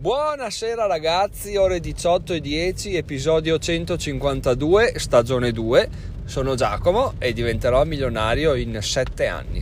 Buonasera ragazzi, ore 18 e 10, episodio 152, stagione 2. Sono Giacomo e diventerò milionario in 7 anni.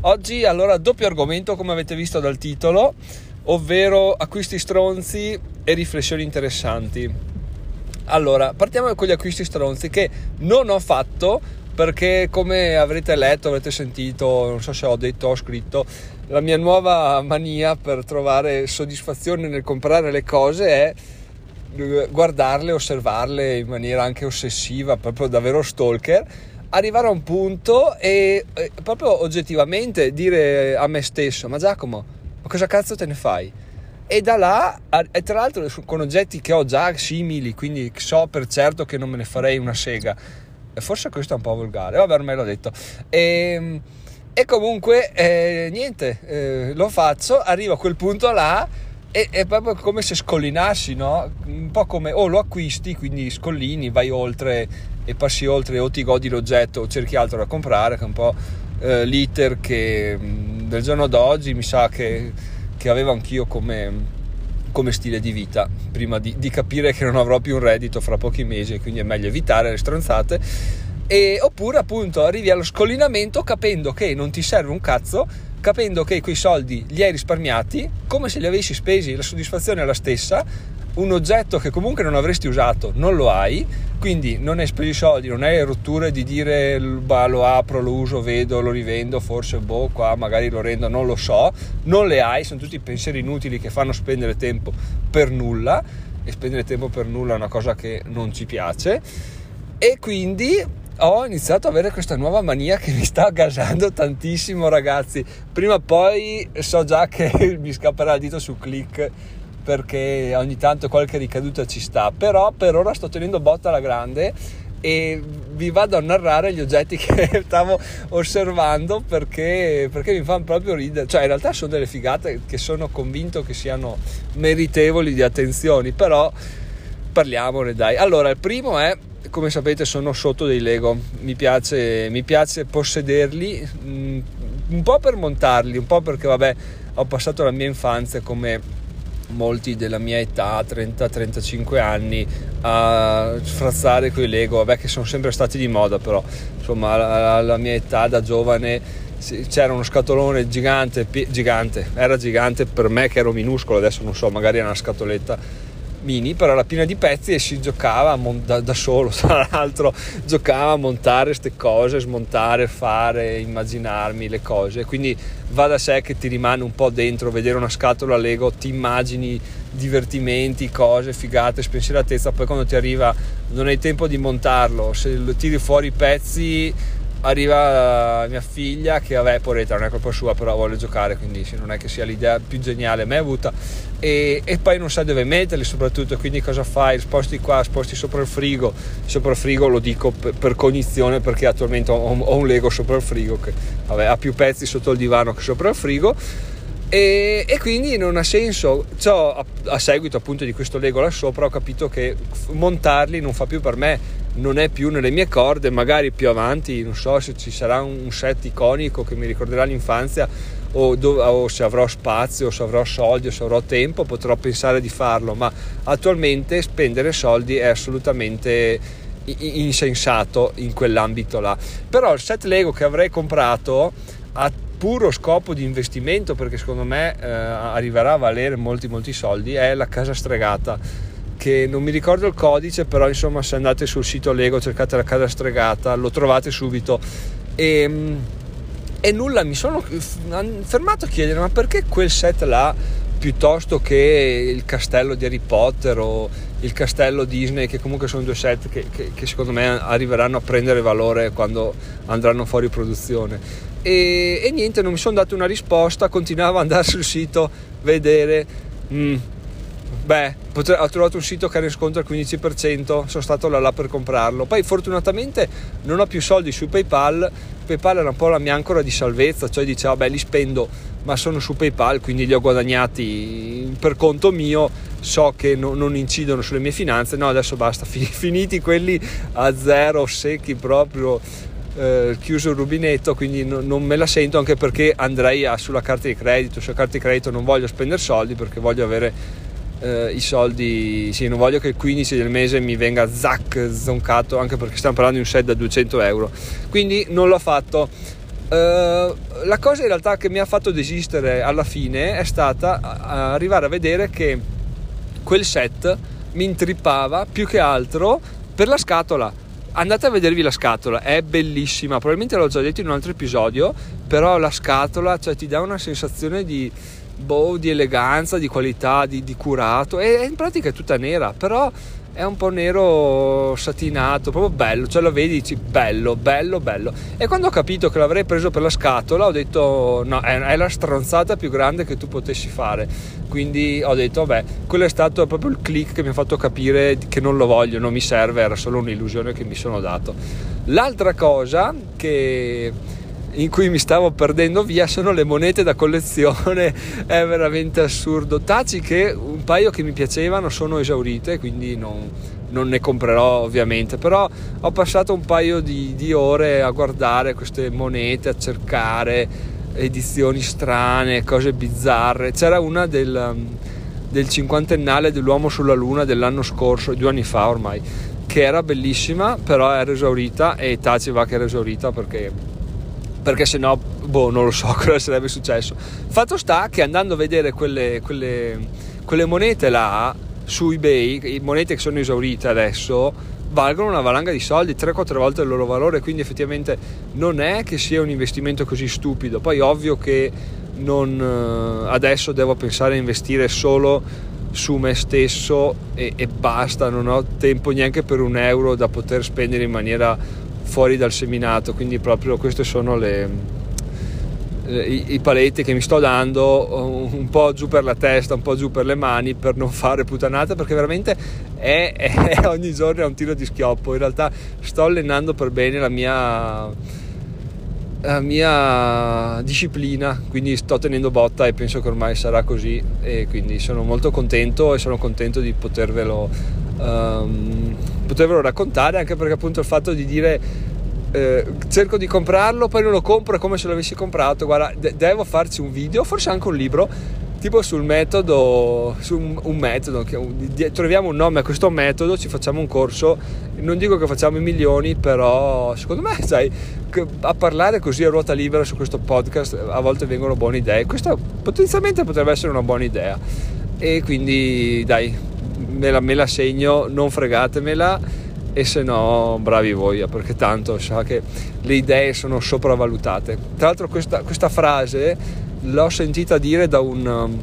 Oggi allora doppio argomento come avete visto dal titolo, ovvero acquisti stronzi e riflessioni interessanti. Allora, partiamo con gli acquisti stronzi che non ho fatto perché come avrete letto, avrete sentito, non so se ho detto o scritto, la mia nuova mania per trovare soddisfazione nel comprare le cose è guardarle, osservarle in maniera anche ossessiva, proprio davvero stalker, arrivare a un punto e, e proprio oggettivamente dire a me stesso, ma Giacomo, ma cosa cazzo te ne fai? E da là, e tra l'altro con oggetti che ho già simili, quindi so per certo che non me ne farei una sega. Forse questo è un po' volgare, vabbè, ormai l'ho detto. Ehm, e comunque, eh, niente, eh, lo faccio, arrivo a quel punto là e è proprio come se scollinassi, no? Un po' come o oh, lo acquisti, quindi scollini, vai oltre e passi oltre o ti godi l'oggetto o cerchi altro da comprare, che è un po' eh, l'iter che mm, del giorno d'oggi mi sa che, che avevo anch'io come, come stile di vita prima di, di, capire che non avrò più un reddito fra pochi mesi e quindi è meglio evitare le stronzate e, oppure appunto arrivi allo scollinamento capendo che non ti serve un cazzo, capendo che quei soldi li hai risparmiati, come se li avessi spesi, la soddisfazione è la stessa, un oggetto che comunque non avresti usato non lo hai, quindi non hai speso i soldi, non hai rotture di dire bah, lo apro, lo uso, vedo, lo rivendo, forse boh, qua magari lo rendo, non lo so, non le hai, sono tutti pensieri inutili che fanno spendere tempo per nulla e spendere tempo per nulla è una cosa che non ci piace. E quindi ho iniziato ad avere questa nuova mania che mi sta gasando tantissimo ragazzi. Prima o poi so già che mi scapperà il dito su click perché ogni tanto qualche ricaduta ci sta. Però per ora sto tenendo botta alla grande e vi vado a narrare gli oggetti che stavo osservando perché, perché mi fanno proprio ridere. Cioè in realtà sono delle figate che sono convinto che siano meritevoli di attenzioni però parliamone dai. Allora il primo è come sapete sono sotto dei Lego, mi piace, mi piace possederli, mm, un po' per montarli, un po' perché vabbè ho passato la mia infanzia come molti della mia età, 30-35 anni, a sfrazzare quei Lego, vabbè che sono sempre stati di moda però, insomma alla mia età da giovane c'era uno scatolone gigante, gigante, era gigante per me che ero minuscolo, adesso non so, magari era una scatoletta mini, però era piena di pezzi e si giocava da, da solo, tra l'altro giocava a montare queste cose, smontare, fare, immaginarmi le cose, quindi va da sé che ti rimane un po' dentro, vedere una scatola Lego, ti immagini divertimenti, cose, figate, spensieratezza, poi quando ti arriva non hai tempo di montarlo, se tiri fuori i pezzi arriva mia figlia che vabbè poretta non è colpa sua però vuole giocare quindi non è che sia l'idea più geniale mai avuta. E, e, poi non sa dove metterli soprattutto quindi cosa fai? Sposti qua sposti sopra il frigo. Sopra il frigo lo dico per, per cognizione perché attualmente ho, ho, un Lego sopra il frigo che vabbè, ha più pezzi sotto il divano che sopra il frigo. E, e, quindi non ha senso. Ciò, a, a, seguito appunto di questo Lego là sopra ho capito che montarli non fa più per me non è più nelle mie corde magari più avanti non so se ci sarà un set iconico che mi ricorderà l'infanzia o, dove, o se avrò spazio se avrò soldi se avrò tempo potrò pensare di farlo ma attualmente spendere soldi è assolutamente insensato in quell'ambito là. Però il set Lego che avrei comprato ha puro scopo di investimento perché secondo me eh, arriverà a valere molti molti soldi è la casa stregata che non mi ricordo il codice però insomma se andate sul sito Lego cercate la casa stregata lo trovate subito. E, e nulla mi sono fermato a chiedere ma perché quel set là piuttosto che il castello di Harry Potter o il castello Disney che comunque sono due set che, che, che secondo me arriveranno a prendere valore quando andranno fuori produzione. E, e, niente, non mi sono dato una risposta, continuavo ad andare sul sito, vedere, mm, beh, potre, ho trovato un sito che sconto al 15%, sono stato là, là per comprarlo. Poi fortunatamente non ho più soldi su PayPal, PayPal era un po' la mia ancora di salvezza, cioè dicevo, vabbè, li spendo, ma sono su PayPal, quindi li ho guadagnati per conto mio, so che no, non incidono sulle mie finanze, no, adesso basta, finiti quelli a zero, secchi proprio eh, chiuso il rubinetto, quindi no, non me la sento anche perché andrei a, sulla carta di credito. Sulla carta di credito non voglio spendere soldi perché voglio avere eh, i soldi, sì, non voglio che il 15 del mese mi venga zac zoncato, anche perché stiamo parlando di un set da 200 euro, quindi non l'ho fatto. Uh, la cosa in realtà che mi ha fatto desistere alla fine è stata arrivare a vedere che quel set mi intrippava più che altro per la scatola. Andate a vedervi la scatola, è bellissima. Probabilmente l'ho già detto in un altro episodio, però la scatola cioè, ti dà una sensazione di, boh, di eleganza, di qualità, di, di curato. E in pratica è tutta nera, però è un po' nero satinato, proprio bello, cioè lo vedi dici bello, bello, bello. E quando ho capito che l'avrei preso per la scatola ho detto no, è, è la stronzata più grande che tu potessi fare. Quindi ho detto vabbè, quello è stato proprio il click che mi ha fatto capire che non lo voglio, non mi serve, era solo un'illusione che mi sono dato. L'altra cosa che in cui mi stavo perdendo via sono le monete da collezione, è veramente assurdo. Taci che un paio che mi piacevano sono esaurite, quindi non, non ne comprerò ovviamente, però ho passato un paio di, di ore a guardare queste monete, a cercare edizioni strane, cose bizzarre. C'era una del, del cinquantennale dell'uomo sulla luna dell'anno scorso, due anni fa ormai, che era bellissima, però era esaurita e Taci va che era esaurita perché perché se no, boh, non lo so cosa sarebbe successo. Fatto sta che andando a vedere quelle, quelle, quelle monete là su eBay, monete che sono esaurite adesso, valgono una valanga di soldi, 3-4 volte il loro valore, quindi effettivamente non è che sia un investimento così stupido. Poi ovvio che non, eh, adesso devo pensare a investire solo su me stesso e, e basta, non ho tempo neanche per un euro da poter spendere in maniera fuori dal seminato, quindi proprio questi sono le, i, i, paletti che mi sto dando un po' giù per la testa, un po' giù per le mani per non fare puttanate perché veramente è, è ogni giorno è un tiro di schioppo, in realtà sto allenando per bene la mia la mia disciplina, quindi sto tenendo botta e penso che ormai sarà così e quindi sono molto contento e sono contento di potervelo um, potervelo raccontare anche perché appunto il fatto di dire eh, cerco di comprarlo poi non lo compro è come se l'avessi comprato. Guarda de- devo farci un video forse anche un libro tipo sul metodo su un, un metodo che, troviamo un nome a questo metodo ci facciamo un corso non dico che facciamo i milioni però secondo me sai a parlare così a ruota libera su questo podcast a volte vengono buone idee. Questa potenzialmente potrebbe essere una buona idea. E quindi dai me la, me la segno, non fregatemela e se no bravi voi perché tanto sa che le idee sono sopravvalutate. Tra l'altro questa, questa frase l'ho sentita dire da un,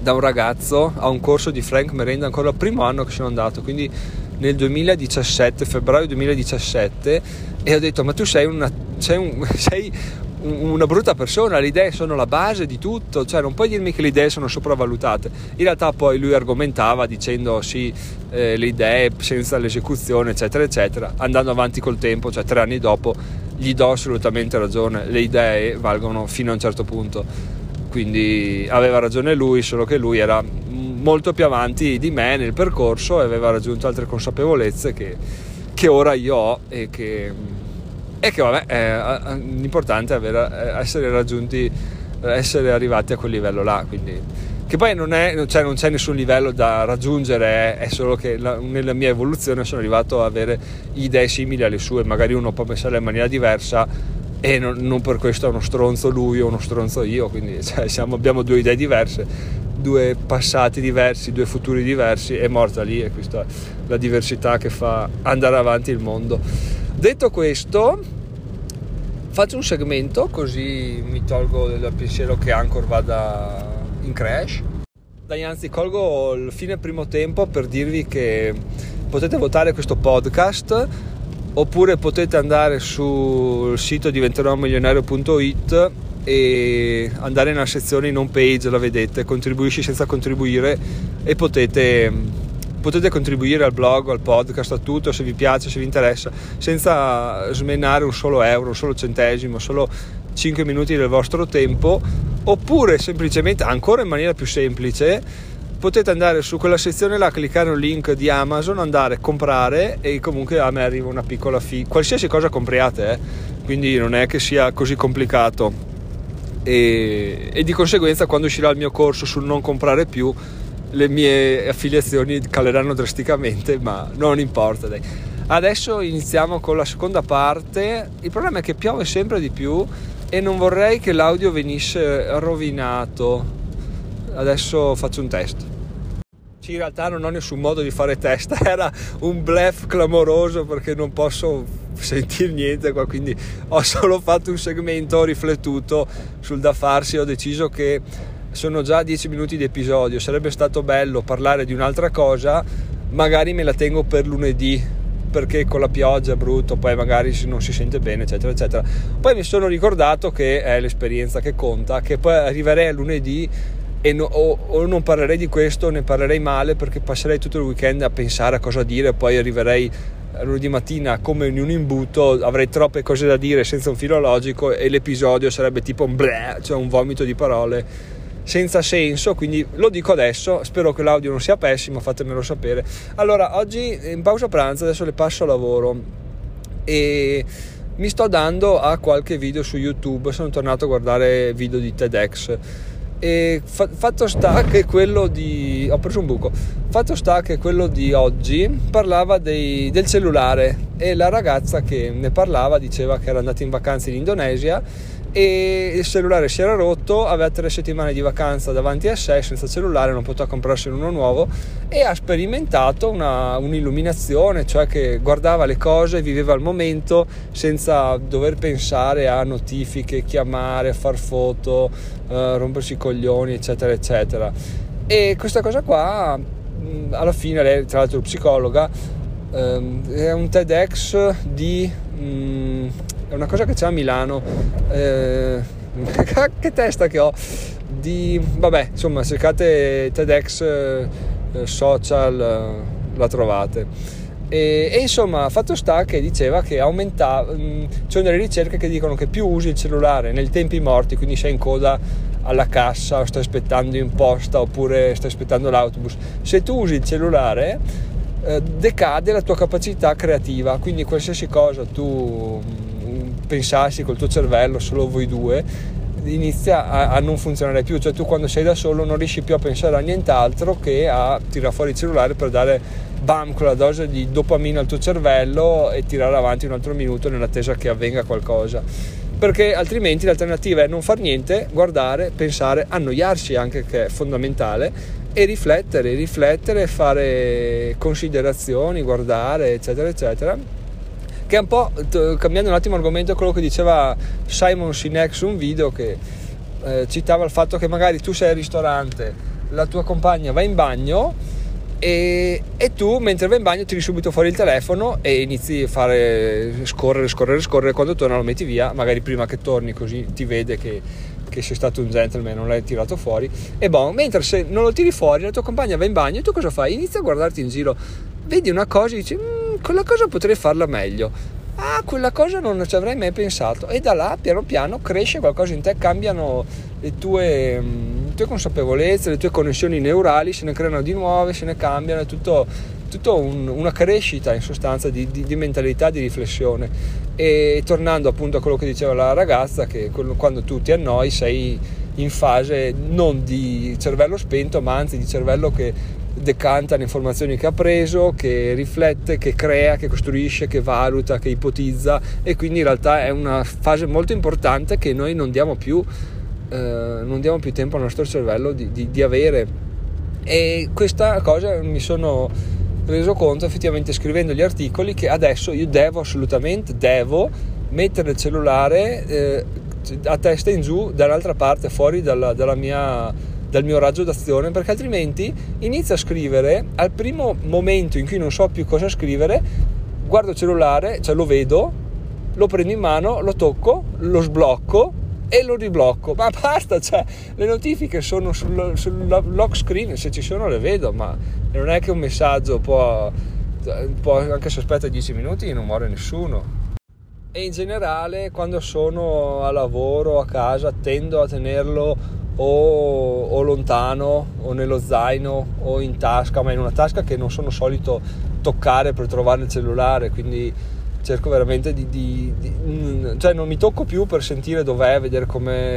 da un, ragazzo a un corso di Frank Merenda ancora il primo anno che sono andato quindi nel 2017 febbraio 2017 e ho detto ma tu sei, una, sei, un, sei una brutta persona, le idee sono la base di tutto, cioè non puoi dirmi che le idee sono sopravvalutate. In realtà poi lui argomentava dicendo sì, eh, le idee senza l'esecuzione, eccetera, eccetera, andando avanti col tempo, cioè tre anni dopo, gli do assolutamente ragione, le idee valgono fino a un certo punto. Quindi aveva ragione lui, solo che lui era molto più avanti di me nel percorso e aveva raggiunto altre consapevolezze che, che ora io ho e che e che vabbè, è, l'importante è aver, essere raggiunti, essere arrivati a quel livello là, quindi che poi non, è, cioè non c'è nessun livello da raggiungere, è solo che la, nella mia evoluzione sono arrivato ad avere idee simili alle sue, magari uno può pensare in maniera diversa e non, non per questo è uno stronzo lui o uno stronzo io, quindi cioè, siamo, abbiamo due idee diverse, due passati diversi, due futuri diversi, è morta lì e questa è la diversità che fa andare avanti il mondo. Detto questo, faccio un segmento così mi tolgo dal pensiero che Anchor vada in crash. Dai, anzi, colgo il fine primo tempo per dirvi che potete votare questo podcast oppure potete andare sul sito diventeròmilionario.it e andare nella sezione in home page, la vedete, contribuisci senza contribuire e potete potete contribuire al blog, al podcast, a tutto se vi piace, se vi interessa, senza smenare un solo euro, un solo centesimo, solo 5 minuti del vostro tempo, oppure semplicemente, ancora in maniera più semplice, potete andare su quella sezione là, cliccare un link di Amazon, andare a comprare e comunque a me arriva una piccola fee, qualsiasi cosa compriate, eh? quindi non è che sia così complicato. E, e di conseguenza quando uscirà il mio corso sul non comprare più le mie affiliazioni caleranno drasticamente, ma non importa. Dai. Adesso iniziamo con la seconda parte. Il problema è che piove sempre di più e non vorrei che l'audio venisse rovinato. Adesso faccio un test. In realtà non ho nessun modo di fare test, era un bluff clamoroso perché non posso sentire niente qua, quindi ho solo fatto un segmento, ho riflettuto sul da farsi, ho deciso che sono già 10 minuti di episodio, sarebbe stato bello parlare di un'altra cosa, magari me la tengo per lunedì perché con la pioggia è brutto, poi magari non si sente bene, eccetera, eccetera. Poi mi sono ricordato che è l'esperienza che conta, che poi arriverei a lunedì e no, o, o, non parlerei di questo, ne parlerei male perché passerei tutto il weekend a pensare a cosa dire, poi arriverei lunedì mattina come in un imbuto, avrei troppe cose da dire senza un filo logico e l'episodio sarebbe tipo un bleh, cioè un vomito di parole senza senso, quindi lo dico adesso, spero che l'audio non sia pessimo, fatemelo sapere. Allora, oggi in pausa pranzo, adesso le passo a lavoro e mi sto dando a qualche video su YouTube, sono tornato a guardare video di TEDx e fa- fatto sta che quello di ho preso un buco fatto sta che quello di oggi parlava dei, del cellulare e la ragazza che ne parlava diceva che era andata in vacanza in Indonesia e il cellulare si era rotto, aveva tre settimane di vacanza davanti a sé senza cellulare, non poteva comprarsi uno nuovo e ha sperimentato una, un'illuminazione, cioè che guardava le cose, viveva il momento senza dover pensare a notifiche, chiamare, far foto, eh, rompersi i coglioni, eccetera, eccetera. E questa cosa qua, alla fine, lei tra l'altro psicologa, ehm, è un TEDx di... Mh, è una cosa che c'è a Milano. Eh, che testa che ho! Di, vabbè, insomma, cercate TEDx eh, social, eh, la trovate. E, e, insomma, fatto sta che diceva che aumentava. Mm, ci sono delle ricerche che dicono che più usi il cellulare nei tempi morti, quindi sei in coda alla cassa o stai aspettando in posta oppure stai aspettando l'autobus. Se tu usi il cellulare, eh, decade la tua capacità creativa, quindi qualsiasi cosa tu pensarsi col tuo cervello, solo voi due, inizia a, a, non funzionare più. Cioè tu quando sei da solo non riesci più a pensare a nient'altro che a tirare fuori il cellulare per dare bam quella dose di dopamina al tuo cervello e tirare avanti un altro minuto nell'attesa che avvenga qualcosa. Perché altrimenti l'alternativa è non far niente, guardare, pensare, annoiarsi anche che è fondamentale e riflettere, riflettere, fare considerazioni, guardare, eccetera, eccetera che è un po' cambiando un attimo argomento quello che diceva Simon Sinek su un video che eh, citava il fatto che magari tu sei al ristorante la tua compagna va in bagno e, e, tu mentre vai in bagno tiri subito fuori il telefono e inizi a fare scorrere, scorrere, scorrere. Quando torna lo metti via magari prima che torni così ti vede che, che sei stato un gentleman non l'hai tirato fuori. E boh, mentre se non lo tiri fuori la tua compagna va in bagno e tu cosa fai? Inizi a guardarti in giro. Vedi una cosa e dici mm, quella cosa potrei farla meglio. Ah quella cosa non ci avrei mai pensato. E da là piano piano cresce qualcosa in te cambiano le tue, mm, le tue consapevolezze le tue connessioni neurali se ne creano di nuove se ne cambiano è tutto, tutto un, una crescita in sostanza di, di, di, mentalità di riflessione. E tornando appunto a quello che diceva la ragazza che quando tu ti annoi sei in fase non di cervello spento ma anzi di cervello che decanta le informazioni che ha preso, che riflette, che crea, che costruisce, che valuta, che ipotizza e quindi in realtà è una fase molto importante che noi non diamo più, eh, non diamo più tempo al nostro cervello di, di, di avere. E questa cosa mi sono reso conto effettivamente scrivendo gli articoli che adesso io devo assolutamente, devo mettere il cellulare eh, a testa in giù dall'altra parte, fuori dalla, dalla mia dal mio raggio d'azione perché altrimenti inizio a scrivere al primo momento in cui non so più cosa scrivere guardo il cellulare, cioè lo vedo lo prendo in mano, lo tocco, lo sblocco e lo riblocco. Ma basta, cioè le notifiche sono sul, sul lock screen se ci sono le vedo ma non è che un messaggio può, può anche se aspetta 10 minuti non muore nessuno. E in generale quando sono a lavoro, a casa, tendo a tenerlo o, o, lontano o nello zaino o in tasca, ma in una tasca che non sono solito toccare per trovare il cellulare, quindi cerco veramente di, di, di mm, cioè non mi tocco più per sentire dov'è, vedere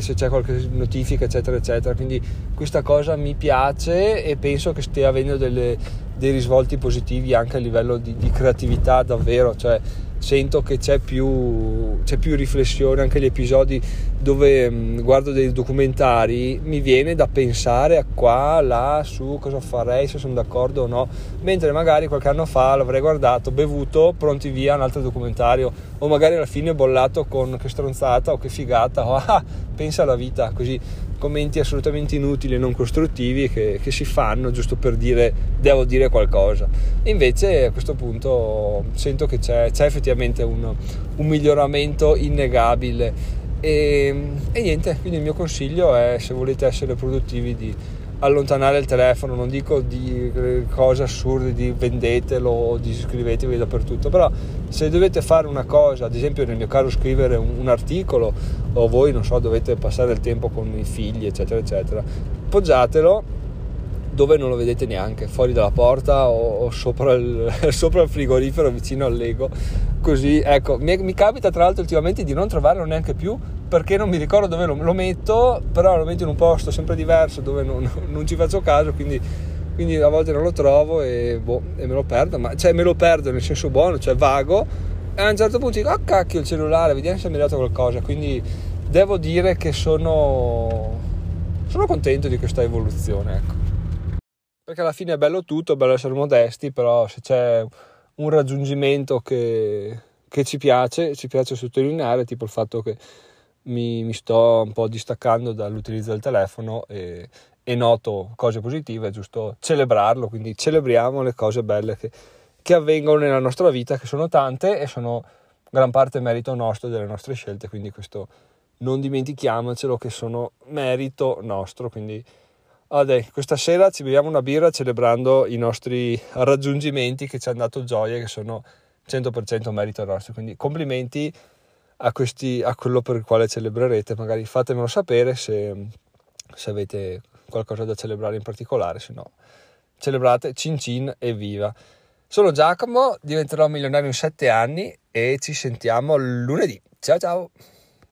se c'è qualche notifica eccetera eccetera, quindi questa cosa mi piace e penso che stia avendo delle, dei risvolti positivi anche a livello di, di creatività davvero, cioè sento che c'è più, c'è più riflessione, anche gli episodi dove mm, guardo dei documentari mi viene da pensare a qua, là, su cosa farei, se sono d'accordo o no, mentre magari qualche anno fa l'avrei guardato, bevuto, pronti via un altro documentario. O magari alla fine bollato con che stronzata o che figata. O ah, pensa alla vita, così commenti assolutamente inutili e non costruttivi che, che, si fanno giusto per dire devo dire qualcosa. invece a questo punto sento che c'è, c'è effettivamente un, un, miglioramento innegabile. E, e, niente, quindi il mio consiglio è se volete essere produttivi di allontanare il telefono, non dico di eh, cose assurde, di vendetelo o di iscrivetevi dappertutto, però se dovete fare una cosa, ad esempio nel mio caso scrivere un, un articolo o voi non so dovete passare il tempo con i figli eccetera eccetera, poggiatelo dove non lo vedete neanche, fuori dalla porta o, o sopra, il, sopra, il, frigorifero vicino al Lego. Così, ecco, mi, mi, capita tra l'altro ultimamente di non trovarlo neanche più perché non mi ricordo dove lo, lo metto, però lo metto in un posto sempre diverso dove non, non ci faccio caso, quindi, quindi, a volte non lo trovo e, boh, e me lo perdo, ma cioè me lo perdo nel senso buono, cioè vago e a un certo punto dico, ah cacchio il cellulare, vediamo se mi ha dato qualcosa, quindi devo dire che sono, sono contento di questa evoluzione, ecco. Perché alla fine è bello tutto, è bello essere modesti, però se c'è un raggiungimento che, che ci piace, ci piace sottolineare, tipo il fatto che mi, mi sto un po' distaccando dall'utilizzo del telefono e, e, noto cose positive, è giusto celebrarlo, quindi celebriamo le cose belle che, che avvengono nella nostra vita, che sono tante e sono gran parte merito nostro delle nostre scelte, quindi questo non dimentichiamocelo che sono merito nostro, quindi dai, questa sera ci beviamo una birra celebrando i nostri raggiungimenti che ci hanno dato gioia, che sono 100% merito nostro. Quindi complimenti a, questi, a quello per il quale celebrerete. Magari fatemelo sapere se, se avete qualcosa da celebrare in particolare, se no celebrate cin cin e viva. Sono Giacomo, diventerò milionario in 7 anni e ci sentiamo lunedì. Ciao ciao!